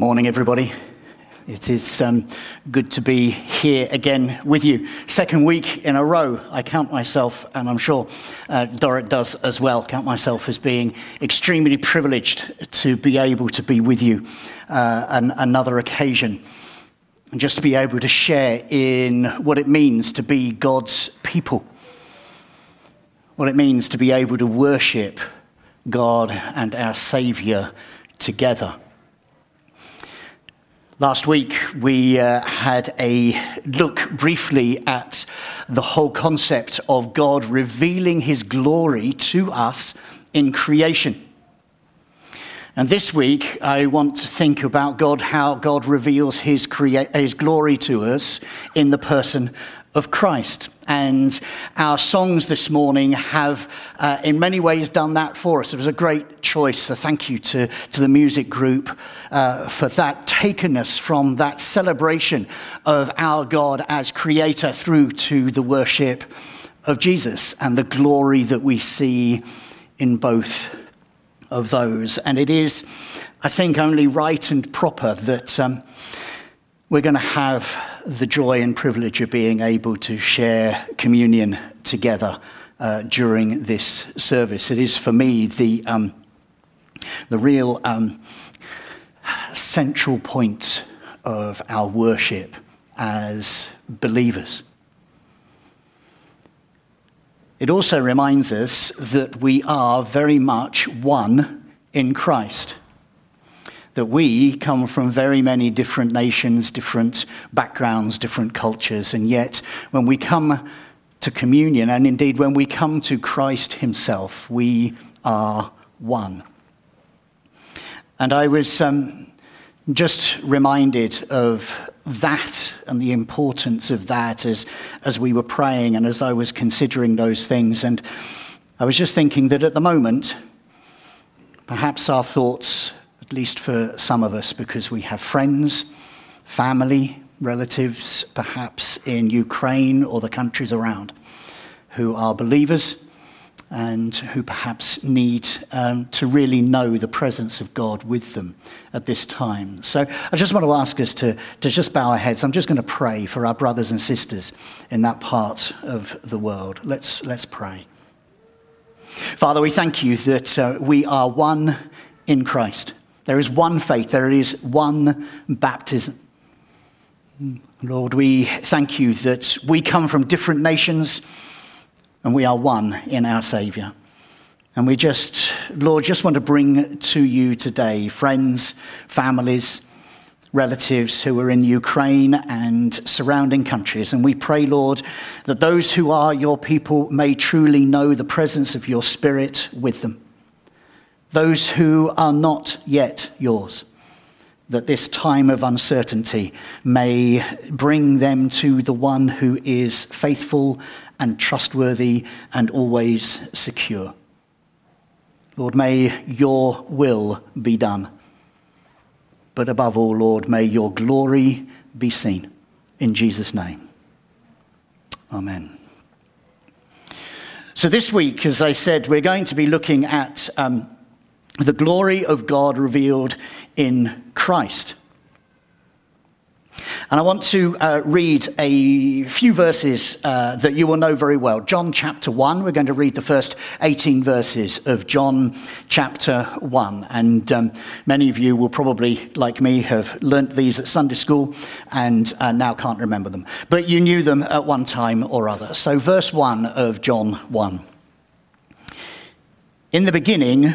Morning, everybody. It is um, good to be here again with you. Second week in a row, I count myself, and I'm sure uh, Dorrit does as well, count myself as being extremely privileged to be able to be with you uh, an, another occasion. And just to be able to share in what it means to be God's people, what it means to be able to worship God and our Saviour together. Last week, we uh, had a look briefly at the whole concept of God revealing his glory to us in creation. And this week, I want to think about God, how God reveals his, crea- his glory to us in the person of Christ. And our songs this morning have, uh, in many ways, done that for us. It was a great choice. So, thank you to, to the music group uh, for that, taking us from that celebration of our God as creator through to the worship of Jesus and the glory that we see in both of those. And it is, I think, only right and proper that. Um, we're going to have the joy and privilege of being able to share communion together uh, during this service. It is for me the, um, the real um, central point of our worship as believers. It also reminds us that we are very much one in Christ that we come from very many different nations, different backgrounds, different cultures, and yet when we come to communion, and indeed when we come to Christ Himself, we are one. And I was um, just reminded of that and the importance of that as, as we were praying and as I was considering those things. And I was just thinking that at the moment, perhaps our thoughts at least for some of us, because we have friends, family, relatives, perhaps in Ukraine or the countries around, who are believers and who perhaps need um, to really know the presence of God with them at this time. So I just want to ask us to, to just bow our heads. I'm just going to pray for our brothers and sisters in that part of the world. Let's, let's pray. Father, we thank you that uh, we are one in Christ. There is one faith, there is one baptism. Lord, we thank you that we come from different nations and we are one in our Savior. And we just, Lord, just want to bring to you today friends, families, relatives who are in Ukraine and surrounding countries. And we pray, Lord, that those who are your people may truly know the presence of your Spirit with them those who are not yet yours, that this time of uncertainty may bring them to the one who is faithful and trustworthy and always secure. Lord, may your will be done. But above all, Lord, may your glory be seen. In Jesus' name. Amen. So, this week, as I said, we're going to be looking at um, the glory of God revealed in Christ. And I want to uh, read a few verses uh, that you will know very well. John chapter 1, we're going to read the first 18 verses of John chapter 1. And um, many of you will probably, like me, have learnt these at Sunday school and uh, now can't remember them. But you knew them at one time or other. So, verse 1 of John 1. In the beginning,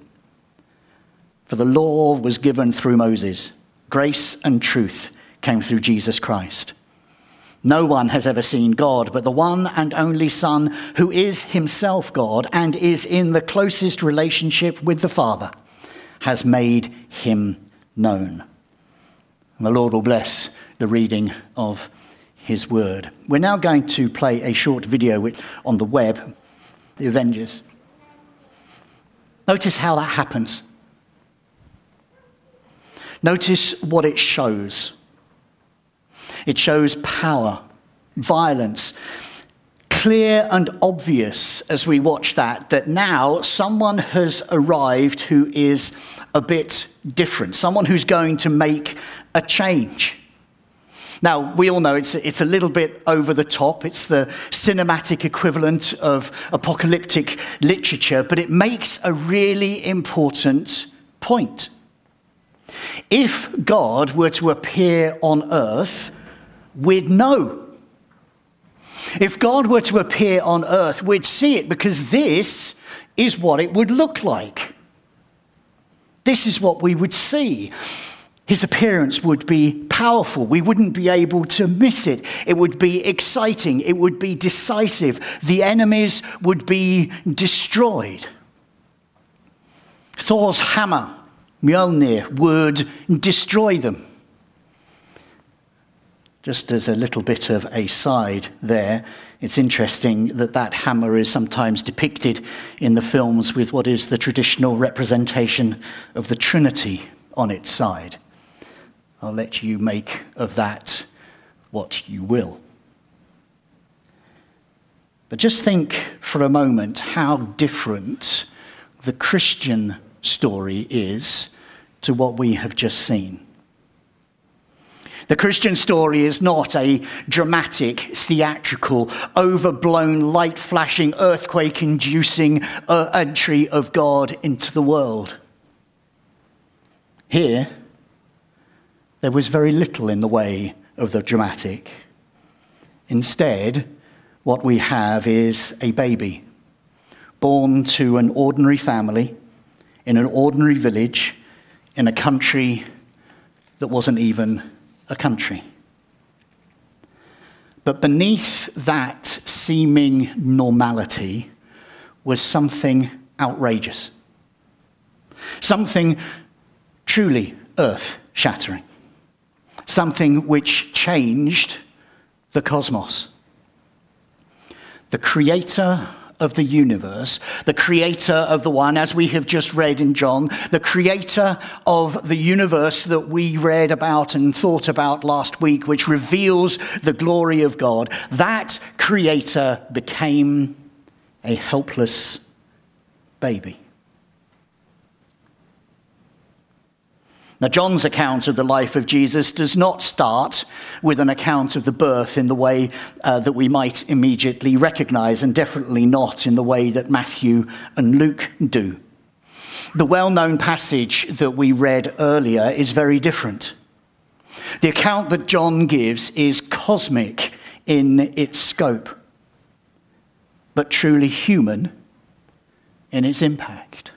For the law was given through Moses, grace and truth came through Jesus Christ. No one has ever seen God, but the one and only Son, who is himself God and is in the closest relationship with the Father, has made him known. And the Lord will bless the reading of his word. We're now going to play a short video on the web, The Avengers. Notice how that happens. Notice what it shows. It shows power, violence, clear and obvious as we watch that, that now someone has arrived who is a bit different, someone who's going to make a change. Now, we all know it's, it's a little bit over the top. It's the cinematic equivalent of apocalyptic literature, but it makes a really important point. If God were to appear on earth, we'd know. If God were to appear on earth, we'd see it because this is what it would look like. This is what we would see. His appearance would be powerful. We wouldn't be able to miss it. It would be exciting. It would be decisive. The enemies would be destroyed. Thor's hammer, Mjolnir, would destroy them. Just as a little bit of a side there, it's interesting that that hammer is sometimes depicted in the films with what is the traditional representation of the Trinity on its side. I'll let you make of that what you will. But just think for a moment how different the Christian story is to what we have just seen. The Christian story is not a dramatic, theatrical, overblown, light flashing, earthquake inducing uh, entry of God into the world. Here, there was very little in the way of the dramatic. Instead, what we have is a baby born to an ordinary family in an ordinary village in a country that wasn't even a country. But beneath that seeming normality was something outrageous, something truly earth shattering, something which changed the cosmos. The creator of the universe, the creator of the one, as we have just read in John, the creator of the universe that we read about and thought about last week, which reveals the glory of God, that creator became a helpless baby. Now, John's account of the life of Jesus does not start with an account of the birth in the way uh, that we might immediately recognize, and definitely not in the way that Matthew and Luke do. The well known passage that we read earlier is very different. The account that John gives is cosmic in its scope, but truly human in its impact.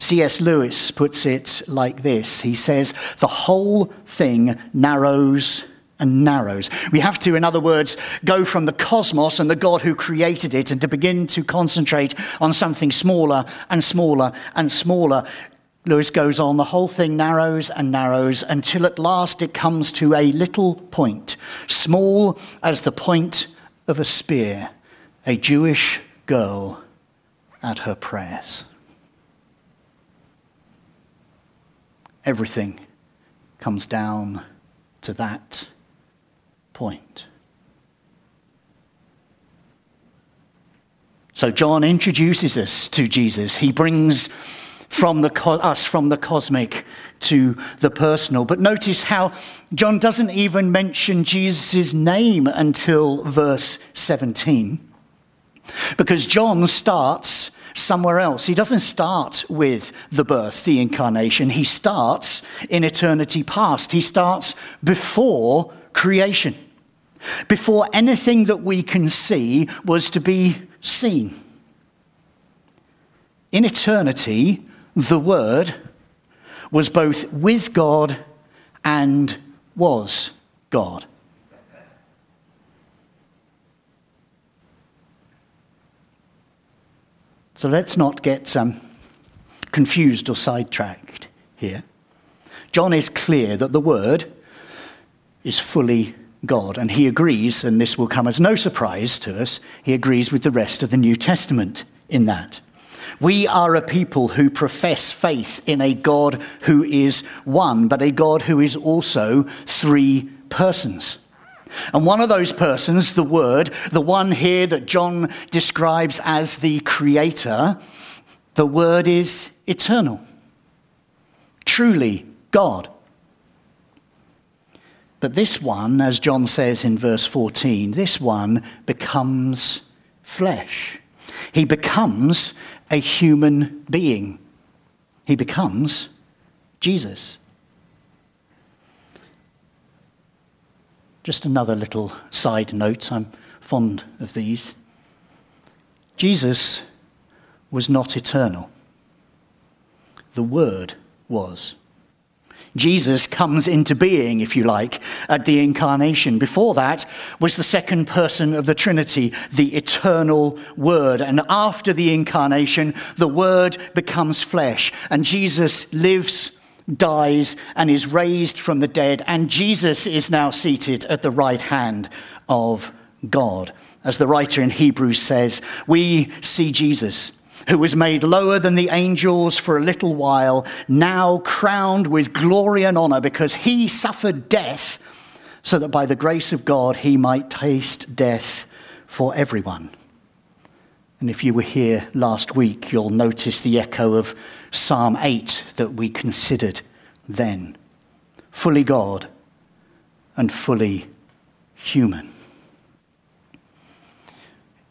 C.S. Lewis puts it like this He says, The whole thing narrows and narrows. We have to, in other words, go from the cosmos and the God who created it and to begin to concentrate on something smaller and smaller and smaller. Lewis goes on, the whole thing narrows and narrows until at last it comes to a little point, small as the point of a spear, a Jewish girl at her prayers. Everything comes down to that point. So John introduces us to Jesus. He brings from the co- us from the cosmic to the personal. But notice how John doesn't even mention Jesus' name until verse 17. Because John starts somewhere else. He doesn't start with the birth, the incarnation. He starts in eternity past. He starts before creation, before anything that we can see was to be seen. In eternity, the Word was both with God and was God. So let's not get um, confused or sidetracked here. John is clear that the Word is fully God, and he agrees, and this will come as no surprise to us, he agrees with the rest of the New Testament in that. We are a people who profess faith in a God who is one, but a God who is also three persons. And one of those persons, the Word, the one here that John describes as the Creator, the Word is eternal, truly God. But this one, as John says in verse 14, this one becomes flesh. He becomes a human being. He becomes Jesus. Just another little side note, I'm fond of these. Jesus was not eternal, the Word was. Jesus comes into being, if you like, at the incarnation. Before that was the second person of the Trinity, the eternal Word. And after the incarnation, the Word becomes flesh. And Jesus lives, dies, and is raised from the dead. And Jesus is now seated at the right hand of God. As the writer in Hebrews says, we see Jesus who was made lower than the angels for a little while, now crowned with glory and honor because he suffered death so that by the grace of God he might taste death for everyone. And if you were here last week, you'll notice the echo of Psalm 8 that we considered then. Fully God and fully human.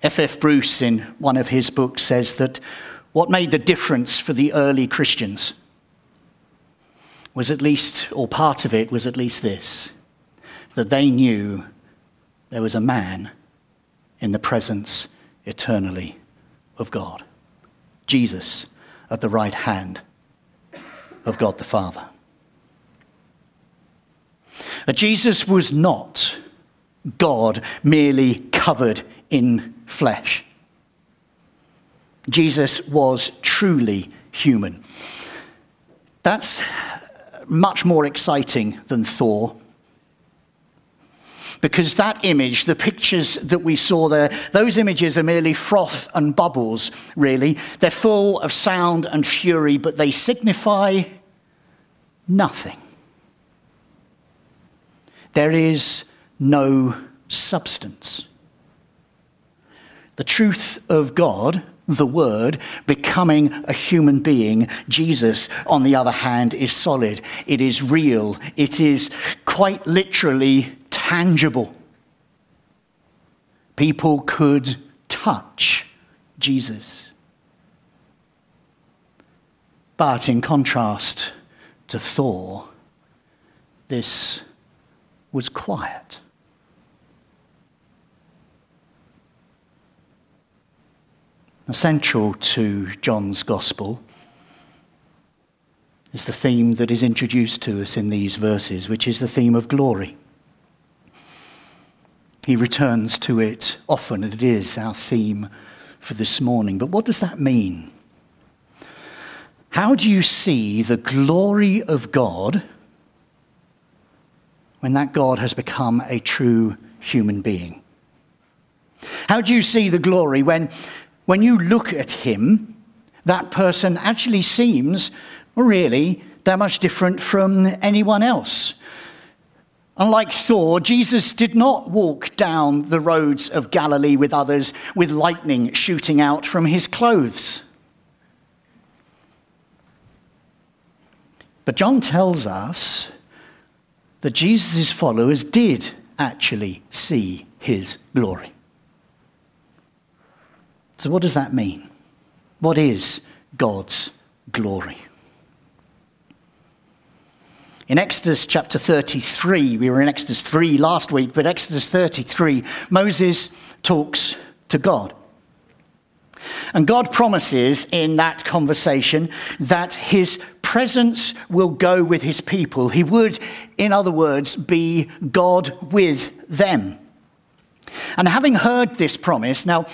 F.F. F. Bruce, in one of his books, says that what made the difference for the early Christians was at least, or part of it was at least this that they knew there was a man in the presence eternally of God. Jesus at the right hand of God the Father. Jesus was not God merely covered in flesh. Jesus was truly human. That's much more exciting than Thor. Because that image, the pictures that we saw there, those images are merely froth and bubbles, really. They're full of sound and fury, but they signify nothing. There is no substance. The truth of God, the Word, becoming a human being, Jesus, on the other hand, is solid. It is real. It is quite literally tangible. People could touch Jesus. But in contrast to Thor, this was quiet. Essential to John's Gospel is the theme that is introduced to us in these verses, which is the theme of glory. He returns to it often, and it is our theme for this morning. But what does that mean? How do you see the glory of God when that God has become a true human being? How do you see the glory when, when you look at him, that person actually seems really that much different from anyone else? Unlike Thor, Jesus did not walk down the roads of Galilee with others with lightning shooting out from his clothes. But John tells us that Jesus' followers did actually see his glory. So, what does that mean? What is God's glory? In Exodus chapter 33, we were in Exodus 3 last week, but Exodus 33, Moses talks to God. And God promises in that conversation that his presence will go with his people. He would, in other words, be God with them. And having heard this promise, now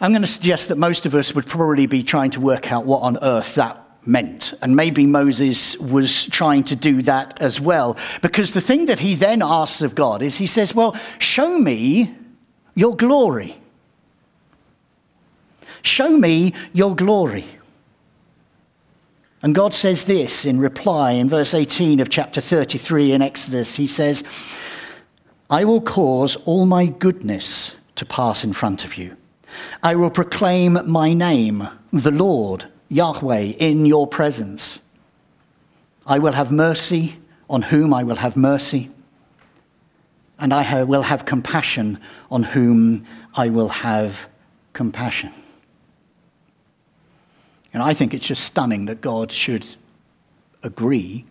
I'm going to suggest that most of us would probably be trying to work out what on earth that meant. And maybe Moses was trying to do that as well. Because the thing that he then asks of God is he says, Well, show me your glory. Show me your glory. And God says this in reply in verse 18 of chapter 33 in Exodus. He says, I will cause all my goodness to pass in front of you. I will proclaim my name, the Lord, Yahweh, in your presence. I will have mercy on whom I will have mercy, and I will have compassion on whom I will have compassion. And I think it's just stunning that God should agree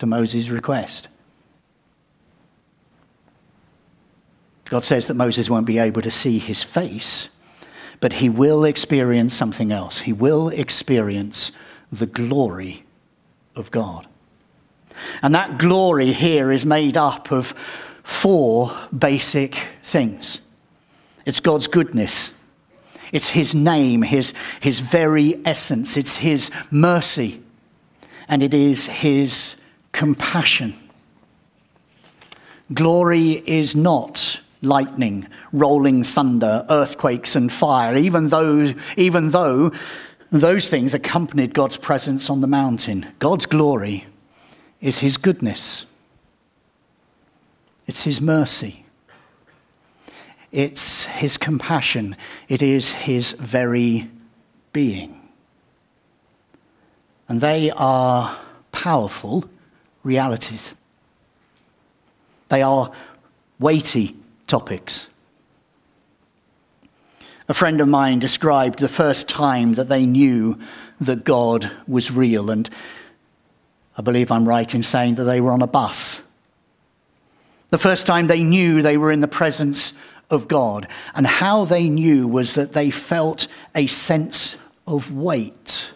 to Moses' request. God says that Moses won't be able to see his face, but he will experience something else. He will experience the glory of God. And that glory here is made up of four basic things it's God's goodness, it's his name, his, his very essence, it's his mercy, and it is his compassion. Glory is not lightning, rolling thunder, earthquakes, and fire, even though, even though those things accompanied God's presence on the mountain. God's glory is His goodness, it's His mercy, it's His compassion, it is His very being. And they are powerful realities. They are weighty topics. A friend of mine described the first time that they knew that God was real, and I believe I'm right in saying that they were on a bus. The first time they knew they were in the presence of God, and how they knew was that they felt a sense of weight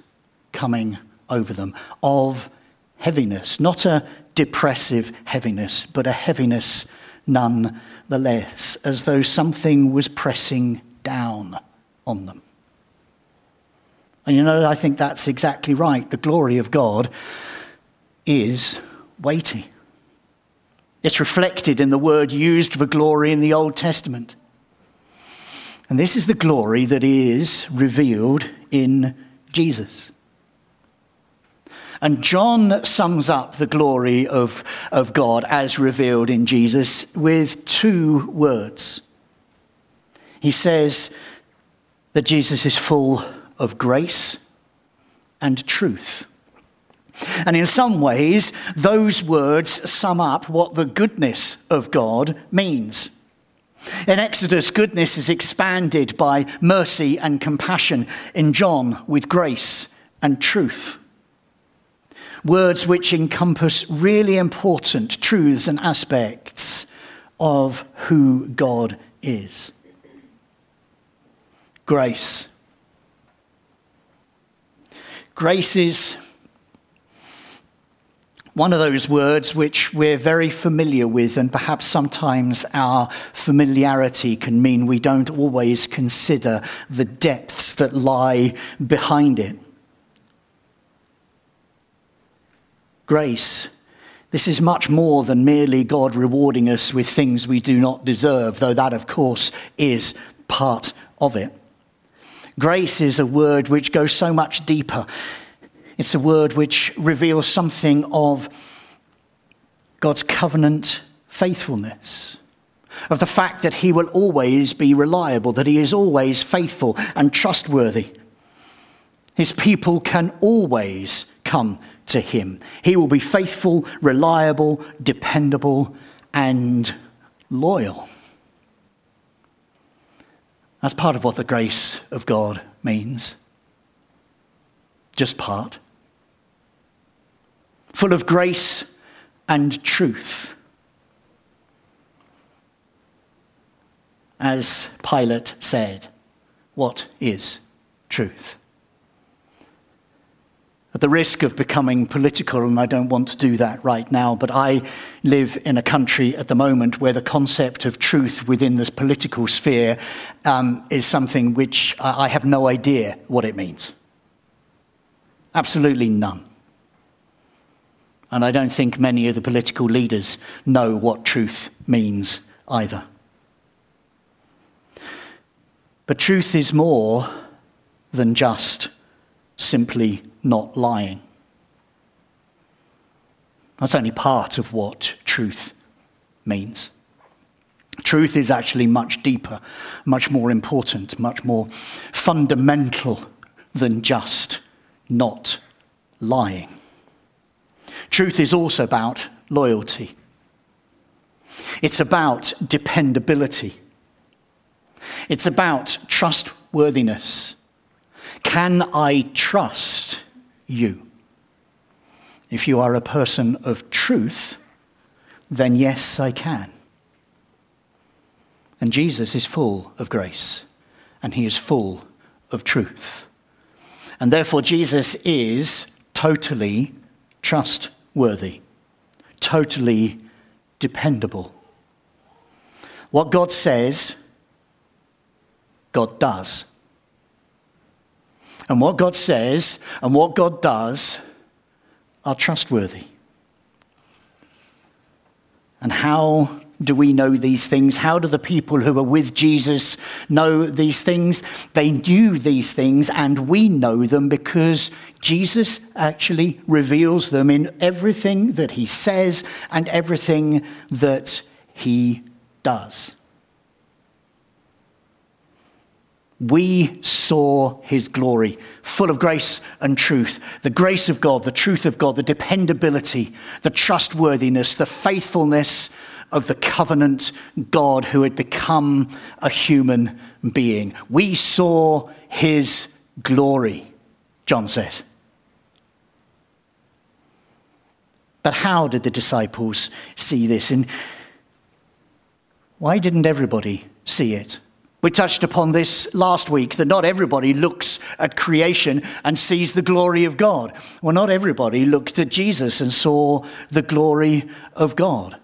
coming over them, of heaviness, not a depressive heaviness, but a heaviness none the less, as though something was pressing down on them. And you know, I think that's exactly right. The glory of God is weighty. It's reflected in the word used for glory in the Old Testament. And this is the glory that is revealed in Jesus. And John sums up the glory of, of God as revealed in Jesus with two words. He says that Jesus is full of grace and truth. And in some ways, those words sum up what the goodness of God means. In Exodus, goodness is expanded by mercy and compassion. In John, with grace and truth words which encompass really important truths and aspects of who God is. Grace. Grace is one of those words which we're very familiar with, and perhaps sometimes our familiarity can mean we don't always consider the depths that lie behind it. Grace. This is much more than merely God rewarding us with things we do not deserve, though that, of course, is part of it. Grace is a word which goes so much deeper. It's a word which reveals something of God's covenant faithfulness, of the fact that He will always be reliable, that He is always faithful and trustworthy. His people can always come to Him. He will be faithful, reliable, dependable, and loyal. That's part of what the grace of God means. Just part full of grace and truth. As Pilate said, what is truth? At the risk of becoming political, and I don't want to do that right now, but I live in a country at the moment where the concept of truth within this political sphere um, is something which I have no idea what it means. Absolutely none. And I don't think many of the political leaders know what truth means either. But truth is more than just simply not lying. That's only part of what truth means. Truth is actually much deeper, much more important, much more fundamental than just not lying. Truth is also about loyalty. It's about dependability. It's about trustworthiness. Can I trust you? If you are a person of truth, then yes, I can. And Jesus is full of grace, and he is full of truth. And therefore, Jesus is totally trustworthy, totally dependable. What God says, God does. And what God says and what God does are trustworthy. And how do we know these things? How do the people who are with Jesus know these things? They knew these things, and we know them because Jesus actually reveals them in everything that he says and everything that he does. We saw his glory, full of grace and truth. The grace of God, the truth of God, the dependability, the trustworthiness, the faithfulness of the covenant God who had become a human being. We saw his glory, John says. But how did the disciples see this? And why didn't everybody see it? We touched upon this last week that not everybody looks at creation and sees the glory of God. Well, not everybody looked at Jesus and saw the glory of God.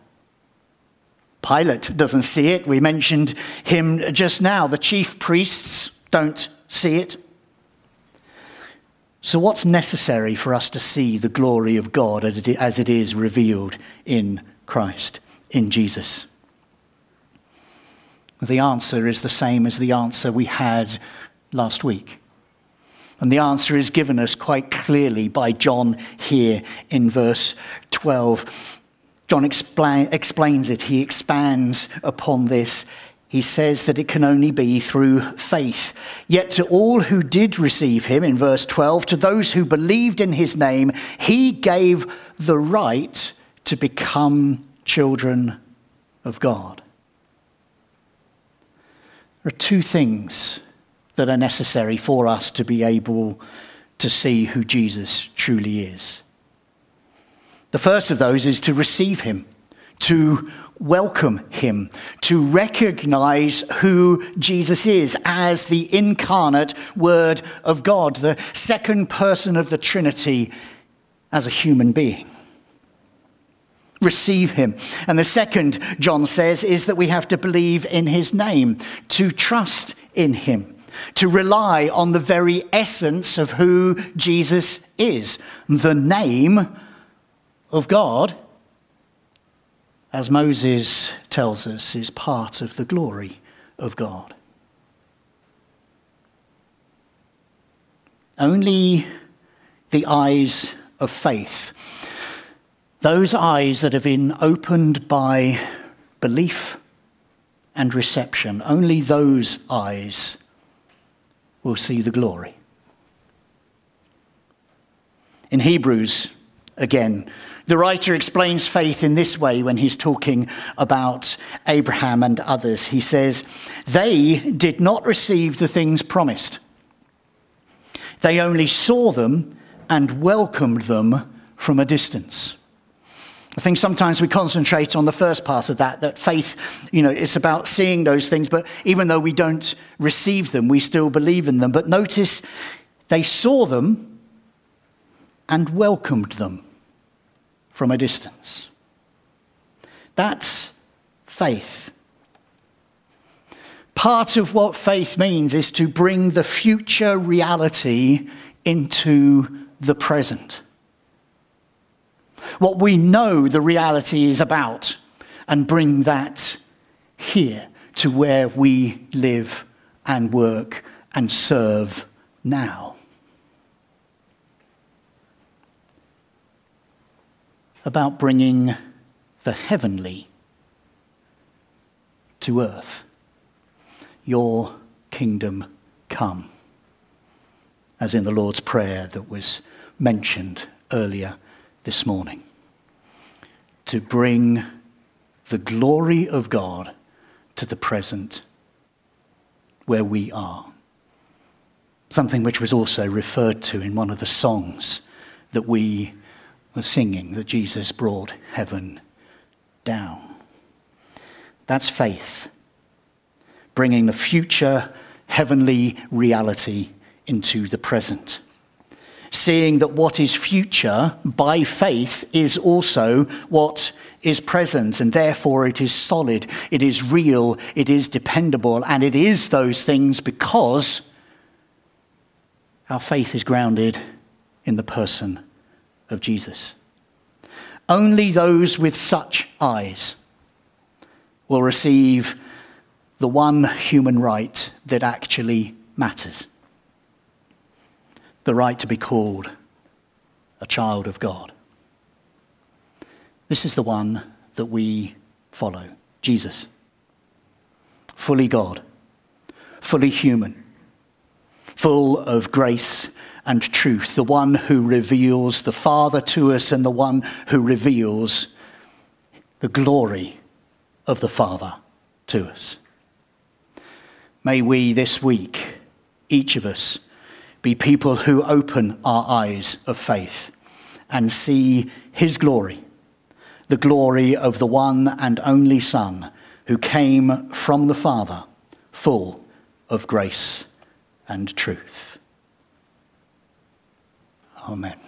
Pilate doesn't see it. We mentioned him just now. The chief priests don't see it. So, what's necessary for us to see the glory of God as it is revealed in Christ, in Jesus? The answer is the same as the answer we had last week. And the answer is given us quite clearly by John here in verse 12. John explain, explains it, he expands upon this. He says that it can only be through faith. Yet to all who did receive him, in verse 12, to those who believed in his name, he gave the right to become children of God. There are two things that are necessary for us to be able to see who Jesus truly is. The first of those is to receive him, to welcome him, to recognize who Jesus is as the incarnate Word of God, the second person of the Trinity as a human being. Receive him. And the second, John says, is that we have to believe in his name, to trust in him, to rely on the very essence of who Jesus is. The name of God, as Moses tells us, is part of the glory of God. Only the eyes of faith those eyes that have been opened by belief and reception, only those eyes will see the glory. In Hebrews, again, the writer explains faith in this way when he's talking about Abraham and others. He says, They did not receive the things promised, they only saw them and welcomed them from a distance. I think sometimes we concentrate on the first part of that, that faith, you know, it's about seeing those things, but even though we don't receive them, we still believe in them. But notice they saw them and welcomed them from a distance. That's faith. Part of what faith means is to bring the future reality into the present what we know the reality is about, and bring that here to where we live and work and serve now. About bringing the heavenly to earth. Your kingdom come, as in the Lord's Prayer that was mentioned earlier this morning to bring the glory of God to the present where we are. Something which was also referred to in one of the songs that we were singing that Jesus brought heaven down. That's faith, bringing the future heavenly reality into the present seeing that what is future by faith is also what is present, and therefore it is solid, it is real, it is dependable, and it is those things because our faith is grounded in the person of Jesus. Only those with such eyes will receive the one human right that actually matters the right to be called a child of God. This is the one that we follow Jesus. Fully God, fully human, full of grace and truth, the one who reveals the Father to us and the one who reveals the glory of the Father to us. May we this week, each of us, be people who open our eyes of faith and see his glory, the glory of the one and only Son who came from the Father, full of grace and truth. Amen.